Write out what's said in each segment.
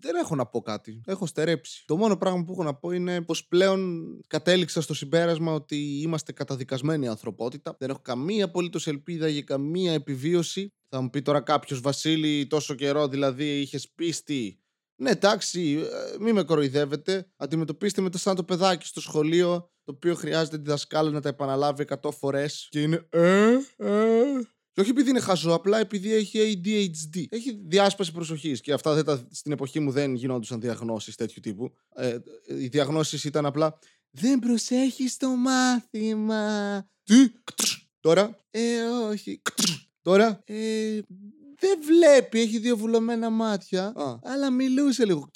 δεν έχω να πω κάτι. Έχω στερέψει. Το μόνο πράγμα που έχω να πω είναι πως πλέον κατέληξα στο συμπέρασμα ότι είμαστε καταδικασμένοι ανθρωπότητα. Δεν έχω καμία απολύτως ελπίδα για καμία επιβίωση. Θα μου πει τώρα κάποιος Βασίλη, τόσο καιρό δηλαδή είχες πίστη ναι, εντάξει, ε, μην με κοροϊδεύετε. Αντιμετωπίστε με το σαν το παιδάκι στο σχολείο, το οποίο χρειάζεται τη δασκάλα να τα επαναλάβει 100 φορές. Και είναι. Ε, ε. Και όχι επειδή είναι χαζό, απλά επειδή έχει ADHD. Έχει διάσπαση προσοχής. Και αυτά δεν τα, στην εποχή μου δεν γινόντουσαν διαγνώσεις τέτοιου τύπου. Ε, οι διαγνώσεις ήταν απλά. Δεν προσέχεις το μάθημα. Τι; Τώρα; Ε, όχι. Τώρα; Ε, δεν βλέπει, έχει δύο βουλωμένα μάτια. Αλλά μιλούσε λίγο.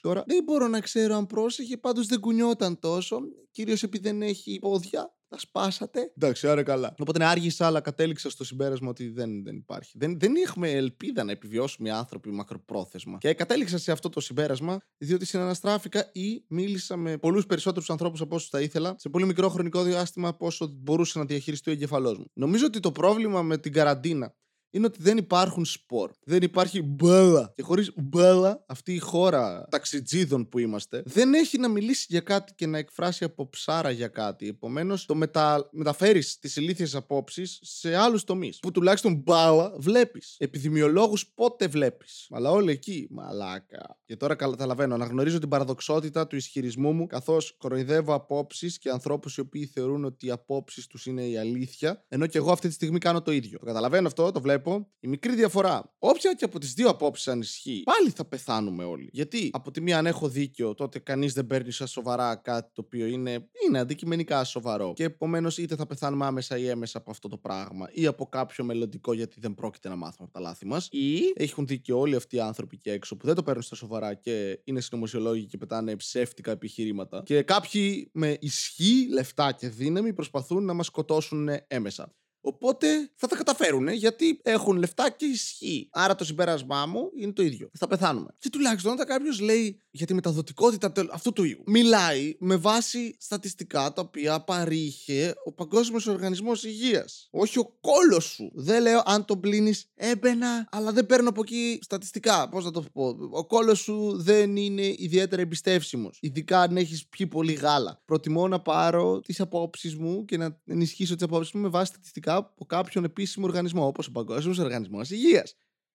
Τώρα; Δεν μπορώ να ξέρω αν πρόσεχε, πάντως δεν κουνιόταν τόσο. Κυρίως επειδή δεν έχει πόδια. Τα σπάσατε. Εντάξει, άρα καλά. Οπότε ναι, άργησα, αλλά κατέληξα στο συμπέρασμα ότι δεν, δεν υπάρχει. Δεν, δεν έχουμε ελπίδα να επιβιώσουμε οι άνθρωποι μακροπρόθεσμα. Και κατέληξα σε αυτό το συμπέρασμα, διότι συναναστράφηκα ή μίλησα με πολλούς περισσότερους ανθρώπους από όσους θα ήθελα σε πολύ μικρό χρονικό διάστημα από όσο μπορούσε να διαχειριστεί ο εγκεφαλός μου. Νομίζω ότι το πρόβλημα με την καραντίνα είναι ότι δεν υπάρχουν σπορ. Δεν υπάρχει μπέλα. Και χωρίς μπέλα, αυτή η χώρα ταξιτζίδων που είμαστε, δεν έχει να μιλήσει για κάτι και να εκφράσει από ψάρα για κάτι. Επομένως, το μετα... μεταφέρεις τις ηλίθιες απόψεις σε άλλους τομείς. Που τουλάχιστον μπάλα βλέπεις. Επιδημιολόγους πότε βλέπεις. Αλλά όλοι εκεί, μαλάκα. Και τώρα καταλαβαίνω, αναγνωρίζω την παραδοξότητα του ισχυρισμού μου, καθώς κοροϊδεύω απόψεις και ανθρώπους οι οποίοι θεωρούν ότι οι απόψεις τους είναι η αλήθεια, ενώ και εγώ αυτή τη στιγμή κάνω το ίδιο. Το καταλαβαίνω αυτό, το βλέπω η μικρή διαφορά. Όποια και από τις δύο απόψεις αν ισχύει, πάλι θα πεθάνουμε όλοι. Γιατί από τη μία, αν έχω δίκιο, τότε κανείς δεν παίρνει σαν σοβαρά κάτι το οποίο είναι, είναι αντικειμενικά σοβαρό. Και επομένως, είτε θα πεθάνουμε άμεσα ή έμεσα από αυτό το πράγμα, ή από κάποιο μελλοντικό γιατί δεν πρόκειται να μάθουμε από τα λάθη μας, ή έχουν δίκιο όλοι αυτοί οι άνθρωποι και έξω που δεν το παίρνουν στα σοβαρά και είναι συνωμοσιολόγοι και πετάνε ψεύτικα επιχειρήματα. Και κάποιοι με ισχύ, λεφτά και δύναμη προσπαθούν να μας σκοτώσουν έμεσα. Οπότε θα τα καταφέρουν γιατί έχουν λεφτά και ισχύ. Άρα το συμπέρασμά μου είναι το ίδιο. Θα πεθάνουμε. Και τουλάχιστον όταν κάποιος λέει για τη μεταδοτικότητα αυτού του ιού, μιλάει με βάση στατιστικά τα οποία παρήχε ο Παγκόσμιος Οργανισμός Υγείας. Όχι ο κόλος σου. Δεν λέω αν τον πλύνεις έμπαινα, αλλά δεν παίρνω από εκεί στατιστικά. Πώς να το πω; Ο κόλος σου δεν είναι ιδιαίτερα εμπιστεύσιμος. Ειδικά αν έχεις πιει πολύ γάλα. Προτιμώ να πάρω τις απόψεις μου και να ενισχύσω τις απόψεις μου με βάση στατιστικά από κάποιον επίσημο οργανισμό, όπως ο Παγκόσμιος Οργανισμός Υγείας.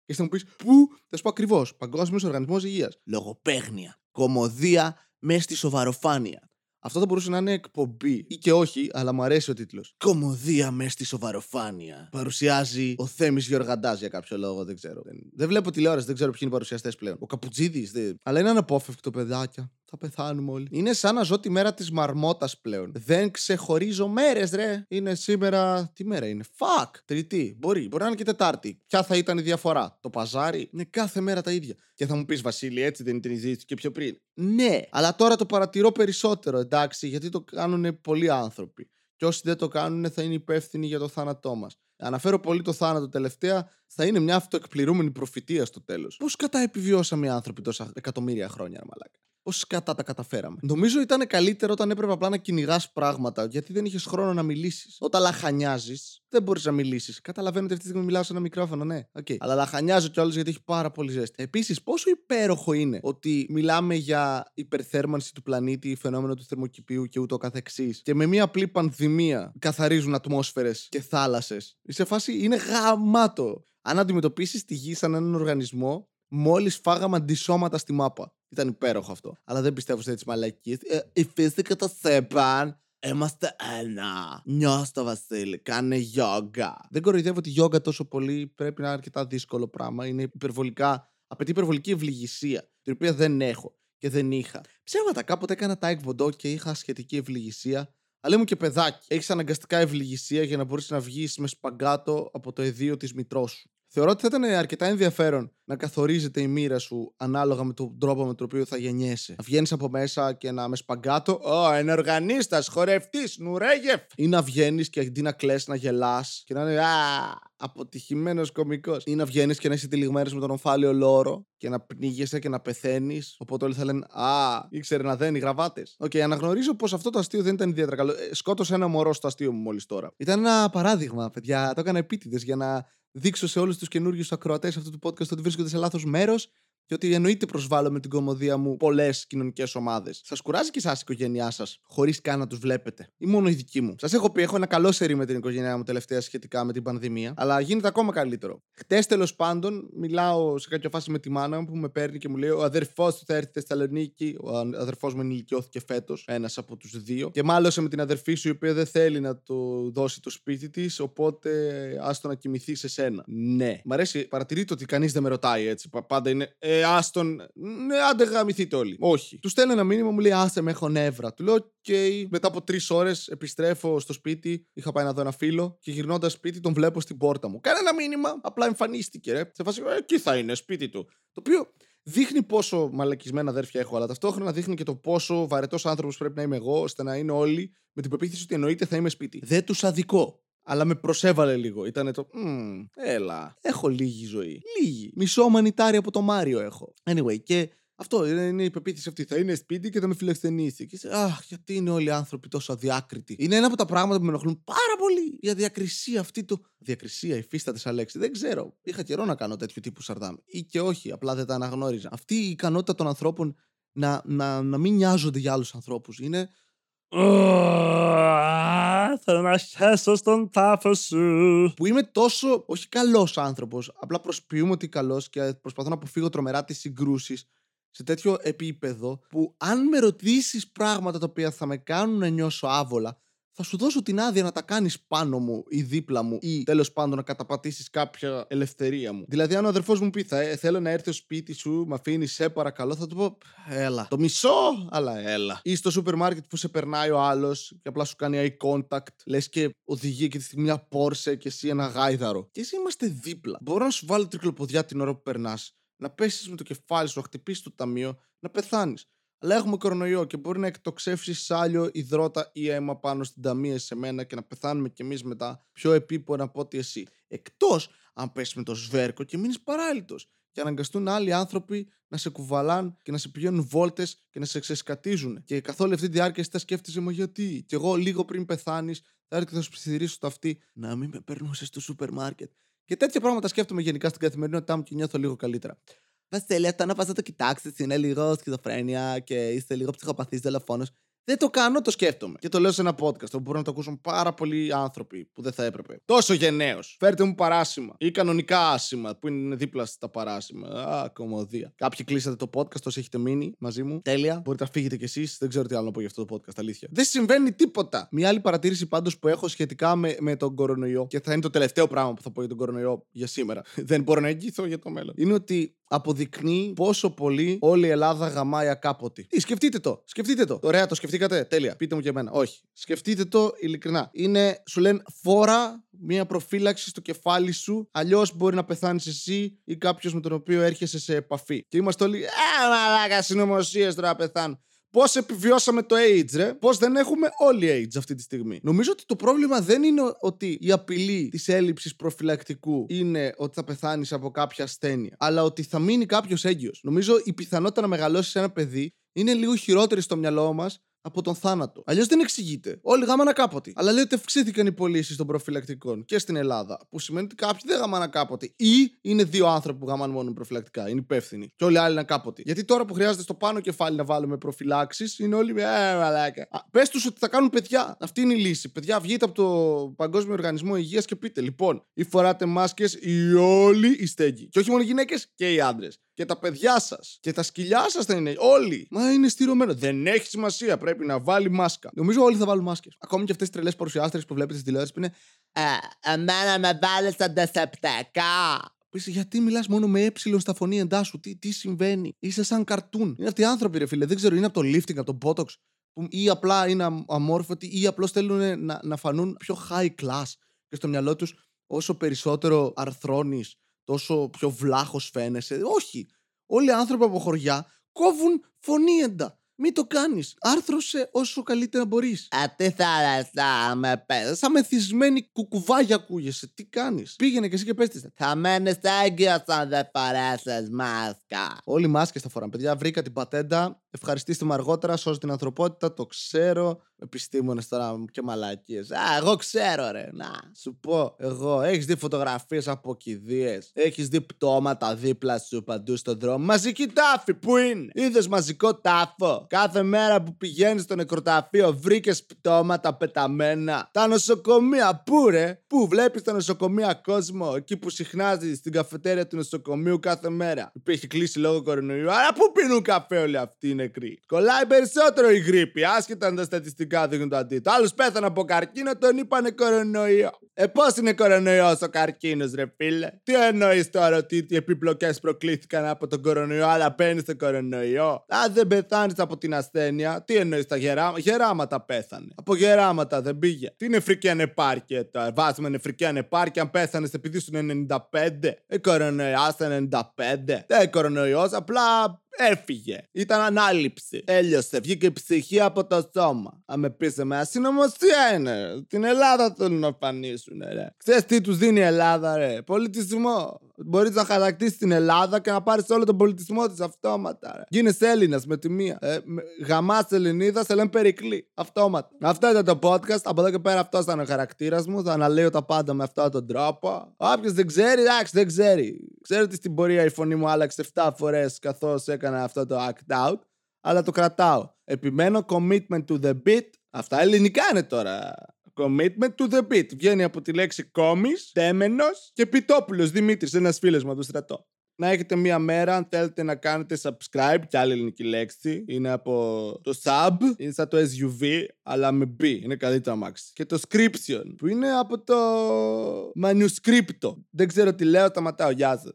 Και θα μου πεις, Πού, θα σου πω ακριβώς, Παγκόσμιος Οργανισμός Υγείας. Λογοπαίγνια. Κομμωδία μες στη σοβαροφάνεια. Αυτό θα μπορούσε να είναι εκπομπή ή και όχι, αλλά μου αρέσει ο τίτλος. Κομμωδία μες στη σοβαροφάνεια. Παρουσιάζει ο Θέμης Γιοργαντά για κάποιο λόγο, δεν ξέρω. Δεν, δεν βλέπω τηλεόραση, δεν ξέρω ποιοι είναι οι παρουσιαστές πλέον. Ο Καπουτζίδης. Δεν... Αλλά είναι αναπόφευκτο, παιδάκια. Θα πεθάνουμε όλοι. Είναι σαν να ζω τη μέρα της μαρμότας πλέον. Δεν ξεχωρίζω μέρες, ρε. Είναι σήμερα. Τι μέρα είναι; Fuck. Τρίτη. Μπορεί. Μπορεί να είναι και Τετάρτη. Ποια θα ήταν η διαφορά; Το παζάρι; Είναι κάθε μέρα τα ίδια. Και θα μου πεις Βασίλη, έτσι δεν ήταν η ζήτηση και πιο πριν. Ναι. Αλλά τώρα το παρατηρώ περισσότερο, εντάξει, γιατί το κάνουν πολλοί άνθρωποι. Και όσοι δεν το κάνουν θα είναι υπεύθυνοι για το θάνατό μας. Αναφέρω πολύ το θάνατο τελευταία, θα είναι μια αυτοεκπληρούμενη προφητεία στο τέλος. Πώς κατά επιβιώσαμε οι άνθρωποι τόσα εκατομμύρια χρόνια, μαλάκα; Πώ κατά τα καταφέραμε. Νομίζω ήταν καλύτερο όταν έπρεπε απλά να κυνηγάς πράγματα, γιατί δεν είχες χρόνο να μιλήσεις. Όταν λαχανιάζεις, δεν μπορείς να μιλήσεις. Καταλαβαίνετε αυτή τη στιγμή μιλάω σε ένα μικρόφωνο, ναι. Okay. Αλλά λαχανιάζω κιόλας γιατί έχει πάρα πολύ ζέστη. Επίσης, πόσο υπέροχο είναι ότι μιλάμε για υπερθέρμανση του πλανήτη, φαινόμενο του θερμοκηπίου και ούτω καθεξής. Και με μία απλή πανδημία καθαρίζουν ατμόσφαιρες και θάλασσες. Σε φάση είναι γαμάτο. Αν αντιμετωπίσεις τη γη σαν έναν οργανισμό, μόλις φάγαμε αντισώματα στη μάπα. Ήταν υπέροχο αυτό. Αλλά δεν πιστεύω σε έτσι μαλακίες. Ε, η φύση και το σέπαν Είμαστε ένα. Νιώστο, Βασίλη. Κάνε γιόγκα. Δεν κοροϊδεύω ότι γιόγκα τόσο πολύ πρέπει να είναι αρκετά δύσκολο πράγμα. Είναι υπερβολικά. Απαιτεί υπερβολική ευληγησία. Την οποία δεν έχω και δεν είχα. Ψέματα κάποτε έκανα taekwondo και είχα σχετική ευληγησία. Αλλά ήμουν και παιδάκι. Έχεις αναγκαστικά ευληγησία για να μπορείς να βγεις με σπαγκάτο από το εδίο της μητρός σου. Θεωρώ ότι θα ήταν αρκετά ενδιαφέρον να καθορίζεται η μοίρα σου ανάλογα με τον τρόπο με τον οποίο θα γεννιέσαι. Να βγαίνεις από μέσα και να με σπαγκάτο. Ω, ενεργανίστα, χορευτής, νουρέγεφ. Ή να βγαίνεις και αντί να κλε να γελάς και να είναι Α, αποτυχημένος κωμικός. Ή να βγαίνεις και να είσαι τυλιγμένος με τον ομφάλιο λόρο και να πνίγεσαι και να πεθαίνεις. Οπότε όλοι θα λένε Α, ήξερε να δένει γραβάτες. OK, okay, αναγνωρίζω πως αυτό το αστείο δεν ήταν ιδιαίτερα καλό. Ε, σκότωσα ένα μωρό στο αστείο μου μόλις τώρα. Ήταν ένα παράδειγμα, παιδιά. Το έκανα επίτηδες για να δείξω σε όλους τους καινούριους ακροατές αυτού του podcast ότι βρίσκονται σε λάθος μέρος και ότι εννοείται προσβάλλω με την κωμωδία μου πολλές κοινωνικές ομάδες. Σας κουράζει και εσάς η οικογένειά σας, χωρίς καν να τους βλέπετε. Ή μόνο η δική μου. Σας έχω πει, έχω ένα καλό σερί με την οικογένειά μου τελευταία σχετικά με την πανδημία, αλλά γίνεται ακόμα καλύτερο. Χτες τέλος πάντων, μιλάω σε κάποια φάση με τη μάνα μου που με παίρνει και μου λέει: Ο αδερφός σου θα έρθει στη Θεσσαλονίκη. Ο αδερφός μου ενηλικιώθηκε φέτος, ένας από τους δύο. Και μάλωσε με την αδερφή σου, η οποία δεν θέλει να το δώσει το σπίτι της, οπότε άστο να κοιμηθεί σε σένα. Ναι. Μ' αρέσει, παρατηρείτε ότι κανείς δεν με ρωτάει έτσι. Πάντα είναι, ε, άστον, ναι, άντε γαμηθείτε όλοι. Όχι. Του στέλνω ένα μήνυμα, μου λέει, άσε με, έχω νεύρα. Του λέω, OK, okay. μετά από τρεις ώρες επιστρέφω στο σπίτι, είχα πάει να δω ένα φίλο και γυρνώντας σπίτι τον βλέπω στην πόρτα μου. Κανένα μήνυμα, απλά εμφανίστηκε, ρε. Σε φάση, ε, εκεί θα είναι, σπίτι του. Το οποίο δείχνει πόσο μαλακισμένα αδέρφια έχω, αλλά ταυτόχρονα δείχνει και το πόσο βαρετός άνθρωπος πρέπει να είμαι εγώ, ώστε να είναι όλοι με την πεποίθηση ότι εννοείται θα είμαι σπίτι. Δεν τους αδικό. Αλλά με προσέβαλε λίγο. Ήτανε το. Mm, έλα. Έχω λίγη ζωή. Λίγη. Μισό μανιτάρι από το Μάριο έχω. Anyway, και αυτό είναι η πεποίθηση αυτή. Θα είναι σπίτι και θα με φιλοξενήσει. Και αχ, γιατί είναι όλοι οι άνθρωποι τόσο αδιάκριτοι. Είναι ένα από τα πράγματα που με ενοχλούν πάρα πολύ. Η αδιακρισία αυτή του. Διακρισία, υφίσταται σαν λέξη. Δεν ξέρω. Είχα καιρό να κάνω τέτοιου τύπου σαρδάμ. Ή και όχι, απλά δεν τα αναγνώριζα. Αυτή η ικανότητα των ανθρώπων να, να, να μην νοιάζονται για άλλους ανθρώπους είναι Θέλω να χέσω στον τάφος σου. Που είμαι τόσο, όχι καλός άνθρωπος, απλά προσποιούμε ότι καλός και προσπαθώ να αποφύγω τρομερά τις συγκρούσεις σε τέτοιο επίπεδο που αν με ρωτήσεις πράγματα τα οποία θα με κάνουν να νιώσω άβολα, θα σου δώσω την άδεια να τα κάνεις πάνω μου ή δίπλα μου ή τέλος πάντων να καταπατήσεις κάποια ελευθερία μου. Δηλαδή, αν ο αδερφός μου πει, θα, ε, θέλω να έρθει στο σπίτι σου, με αφήνεις, σε παρακαλώ, θα του πω, έλα. Το μισό, αλλά έλα. Ή στο σούπερ μάρκετ που σε περνάει ο άλλος και απλά σου κάνει eye contact, λες και οδηγεί και τη στιγμή μια πόρσε και εσύ ένα γάιδαρο. Και εσύ είμαστε δίπλα. Μπορώ να σου βάλω τρικλοποδιά την ώρα που περνάς, να πέσεις με το κεφάλι σου, να χτυπήσεις το ταμείο, να πεθάνεις. Αλλά έχουμε κορονοϊό και μπορεί να εκτοξεύσεις σάλιο, υδρότα ή αίμα πάνω στην ταμεία σε μένα και να πεθάνουμε κι εμείς μετά πιο επίπονα από ότι εσύ. Εκτός αν πέσεις με το σβέρκο και μείνεις παράλυτος και αναγκαστούν άλλοι άνθρωποι να σε κουβαλάν και να σε πηγαίνουν βόλτες και να σε ξεσκατίζουν. Και καθ' όλη αυτή τη διάρκεια εσύ θα σκέφτεσαι, Μα γιατί; Και εγώ λίγο πριν πεθάνεις, θα έρθει και θα σου ψιθυρίσω το αυτή να μην με περνούσες στο σούπερ μάρκετ. Και τέτοια πράγματα σκέφτομαι γενικά στην καθημερινότητά μου και νιώθω λίγο καλύτερα. Βασίλη, αυτό να πας να το κοιτάξεις, είναι λίγο σχizοφρένεια και είσαι λίγο ψυχοπαθής δολοφόνος. Δεν το κάνω, το σκέφτομαι. Και το λέω σε ένα podcast που μπορούν να το ακούσουν πάρα πολλοί άνθρωποι που δεν θα έπρεπε. Τόσο γενναίος. Φέρτε μου παράσημα. Ή κανονικά άσημα που είναι δίπλα στα παράσημα. Α, κομμωδία. Κάποιοι κλείσατε το podcast όσο έχετε μείνει μαζί μου. Τέλεια. Μπορείτε να φύγετε κι εσείς. Δεν ξέρω τι άλλο να πω για αυτό το podcast. Αλήθεια. Δεν συμβαίνει τίποτα. Μια άλλη παρατήρηση πάντως που έχω σχετικά με, με τον κορονοϊό και θα είναι το τελευταίο πράγμα που θα πω για τον κορονοϊό για σήμερα. δεν μπορώ να εγγυηθώ για το μέλλον. Είναι ότι αποδεικνύει πόσο πολύ όλη η Ελλάδα γαμάει ακάποτη. Ή σκεφτείτε το. Σκεφτείτε το. Ωραία, το σκεφτήκατε; Τέλεια. Πείτε μου και εμένα. Όχι. Σκεφτείτε το ειλικρινά. Είναι, σου λένε, φόρα μία προφύλαξη στο κεφάλι σου. Αλλιώς μπορεί να πεθάνεις εσύ ή κάποιος με τον οποίο έρχεσαι σε επαφή. Και είμαστε όλοι. Α, μαλάκα συνωμοσίες τώρα πεθάνουν. Πώς επιβιώσαμε το AIDS, ρε. Πώς δεν έχουμε όλοι AIDS αυτή τη στιγμή. Νομίζω ότι το πρόβλημα δεν είναι ότι η απειλή της έλλειψης προφυλακτικού είναι ότι θα πεθάνεις από κάποια ασθένεια, αλλά ότι θα μείνει κάποιος έγκυος. Νομίζω η πιθανότητα να μεγαλώσεις ένα παιδί είναι λίγο χειρότερη στο μυαλό μας από τον θάνατο. Αλλιώς δεν εξηγείται. Όλοι γάμανα κάποτε. Αλλά λέει ότι αυξήθηκαν οι πωλήσεις των προφυλακτικών και στην Ελλάδα. Που σημαίνει ότι κάποιοι δεν γάμανα κάποτε. Ή είναι δύο άνθρωποι που γάμαν μόνο προφυλακτικά. Είναι υπεύθυνοι. Και όλοι οι άλλοι είναι κάποτε. Γιατί τώρα που χρειάζεται στο πάνω κεφάλι να βάλουμε προφυλάξεις, είναι όλοι. Ε, μαλάκα. Πες τους ότι θα κάνουν παιδιά. Αυτή είναι η λύση. Παιδιά, βγείτε από το Παγκόσμιο Οργανισμό Υγείας και πείτε. Λοιπόν, ή φοράτε μάσκες ή όλοι οι στέγγοι. Και όχι μόνο οι γυναίκες και οι άντρες και τα παιδιά σας και τα σκυλιά σας θα είναι όλοι. Μα είναι στηρωμένο. Δεν έχει σημασία. Πρέπει να βάλει μάσκα. Νομίζω όλοι θα βάλουν μάσκες. Ακόμη και αυτές τις τρελές παρουσιάστρες που βλέπετε στη τηλεόρασης που είναι. Ε, εμένα με βάλει αντισεπτικά. Πεις, γιατί μιλάς μόνο με ε στα φωνή εντάσσου, τι, τι συμβαίνει; Είσαι σαν καρτούν. Είναι αυτοί οι άνθρωποι, ρε φίλε. Δεν ξέρω, είναι από το lifting, από το botox. Που ή απλά είναι αμόρφωτοι ή απλώς θέλουν να, να φανούν πιο high class. Και στο μυαλό τους, όσο περισσότερο αρθρώνεις τόσο πιο βλάχος φαίνεσαι. Όχι. Όλοι οι άνθρωποι από χωριά κόβουν φωνήεντα. Μην το κάνεις. Άρθρωσε όσο καλύτερα μπορείς. Α, τι θα με πες. Σαν μεθυσμένη κουκουβάγια ακούγεσαι. Τι κάνεις; Πήγαινε και εσύ και πέστε. Θα μένεις έγκυος αν δεν φορέσεις μάσκα. Όλοι μάσκες θα φοράνε. Παιδιά, βρήκα την πατέντα. Ευχαριστήστε με αργότερα, σώζει την ανθρωπότητα, το ξέρω. Επιστήμονες τώρα και μαλακίες. Α, εγώ ξέρω, ρε. Να, σου πω. Εγώ. Έχεις δει φωτογραφίες από κηδείες. Έχεις δει πτώματα δίπλα σου παντού στον δρόμο. Μαζική τάφη, πού είναι; Είδες μαζικό τάφο; Κάθε μέρα που πηγαίνεις στο νεκροταφείο βρήκες πτώματα πεταμένα. Τα νοσοκομεία, πού ρε; Πού βλέπεις τα νοσοκομεία κόσμο. Εκεί που συχνάζεις στην καφετέρια του νοσοκομείου κάθε μέρα. Υπήρχε κλείσει λόγω κορονοϊού. Άρα πού πίνουν καφέ όλοι αυτοί οι νεκροί. Κολλάει περισσότερο η γρήπη, άσχετα αν τα στατιστικά δείχνουν το αντίθετο. Άλλο πέθανε από καρκίνο, τον είπανε κορονοϊό. Ε, πώς είναι κορονοϊός ο καρκίνος, ρε φίλε; Τι εννοείς τώρα ότι οι επιπλοκές προκλήθηκαν από τον κορονοϊό, αλλά παίρνει τον κορονοϊό; Αν δεν πεθάνεις από την ασθένεια, τι εννοείς τα γεράματα. Γεράματα πέθανε. Από γεράματα δεν πήγε. Τι νεφρική ανεπάρκεια τώρα; Βάζουμε νεφρική ανεπάρκεια αν πέθανες επειδή σου 95. Ε, κορονοϊός, 95. Δεν κορονοϊός, απλά Έφυγε. Ήταν ανάληψη. Έλειωσε. Βγήκε η ψυχή από το σώμα. Αν με πεις εμένα, συνωμοσία είναι. Την Ελλάδα θέλουν να φανίσουν, ρε. Ξέρεις τι τους δίνει η Ελλάδα, ρε. Πολιτισμό. Μπορείς να χαρακτήσεις την Ελλάδα και να πάρεις όλο τον πολιτισμό της αυτόματα. Ρε. Γίνεσαι Έλληνας με τη μία. Ε, Γαμάς Ελληνίδα, σε λένε Περικλή. Αυτόματα. Αυτό ήταν το podcast. Από εδώ και πέρα αυτός ήταν ο χαρακτήρας μου. Θα αναλύω τα πάντα με αυτόν τον τρόπο. Όποιος δεν ξέρει, εντάξει, δεν ξέρει. Ξέρω ότι στην πορεία η φωνή μου άλλαξε 7 φορές καθώς έκανα αυτό το act out. Αλλά το κρατάω. Επιμένω commitment to the beat. Αυτά ελληνικά είναι τώρα. Commitment to the beat. Βγαίνει από τη λέξη κόμις, τέμενος και πιτόπουλος Δημήτρης, ένας φίλος μου από το στρατό. Να έχετε μία μέρα αν θέλετε να κάνετε subscribe και άλλη ελληνική λέξη. Είναι από το sub, είναι σαν το SUV, αλλά με B. Είναι καλύτερο αμάξι. Και το scription, που είναι από το manuscripto. Δεν ξέρω τι λέω, σταματάω. Γεια σας.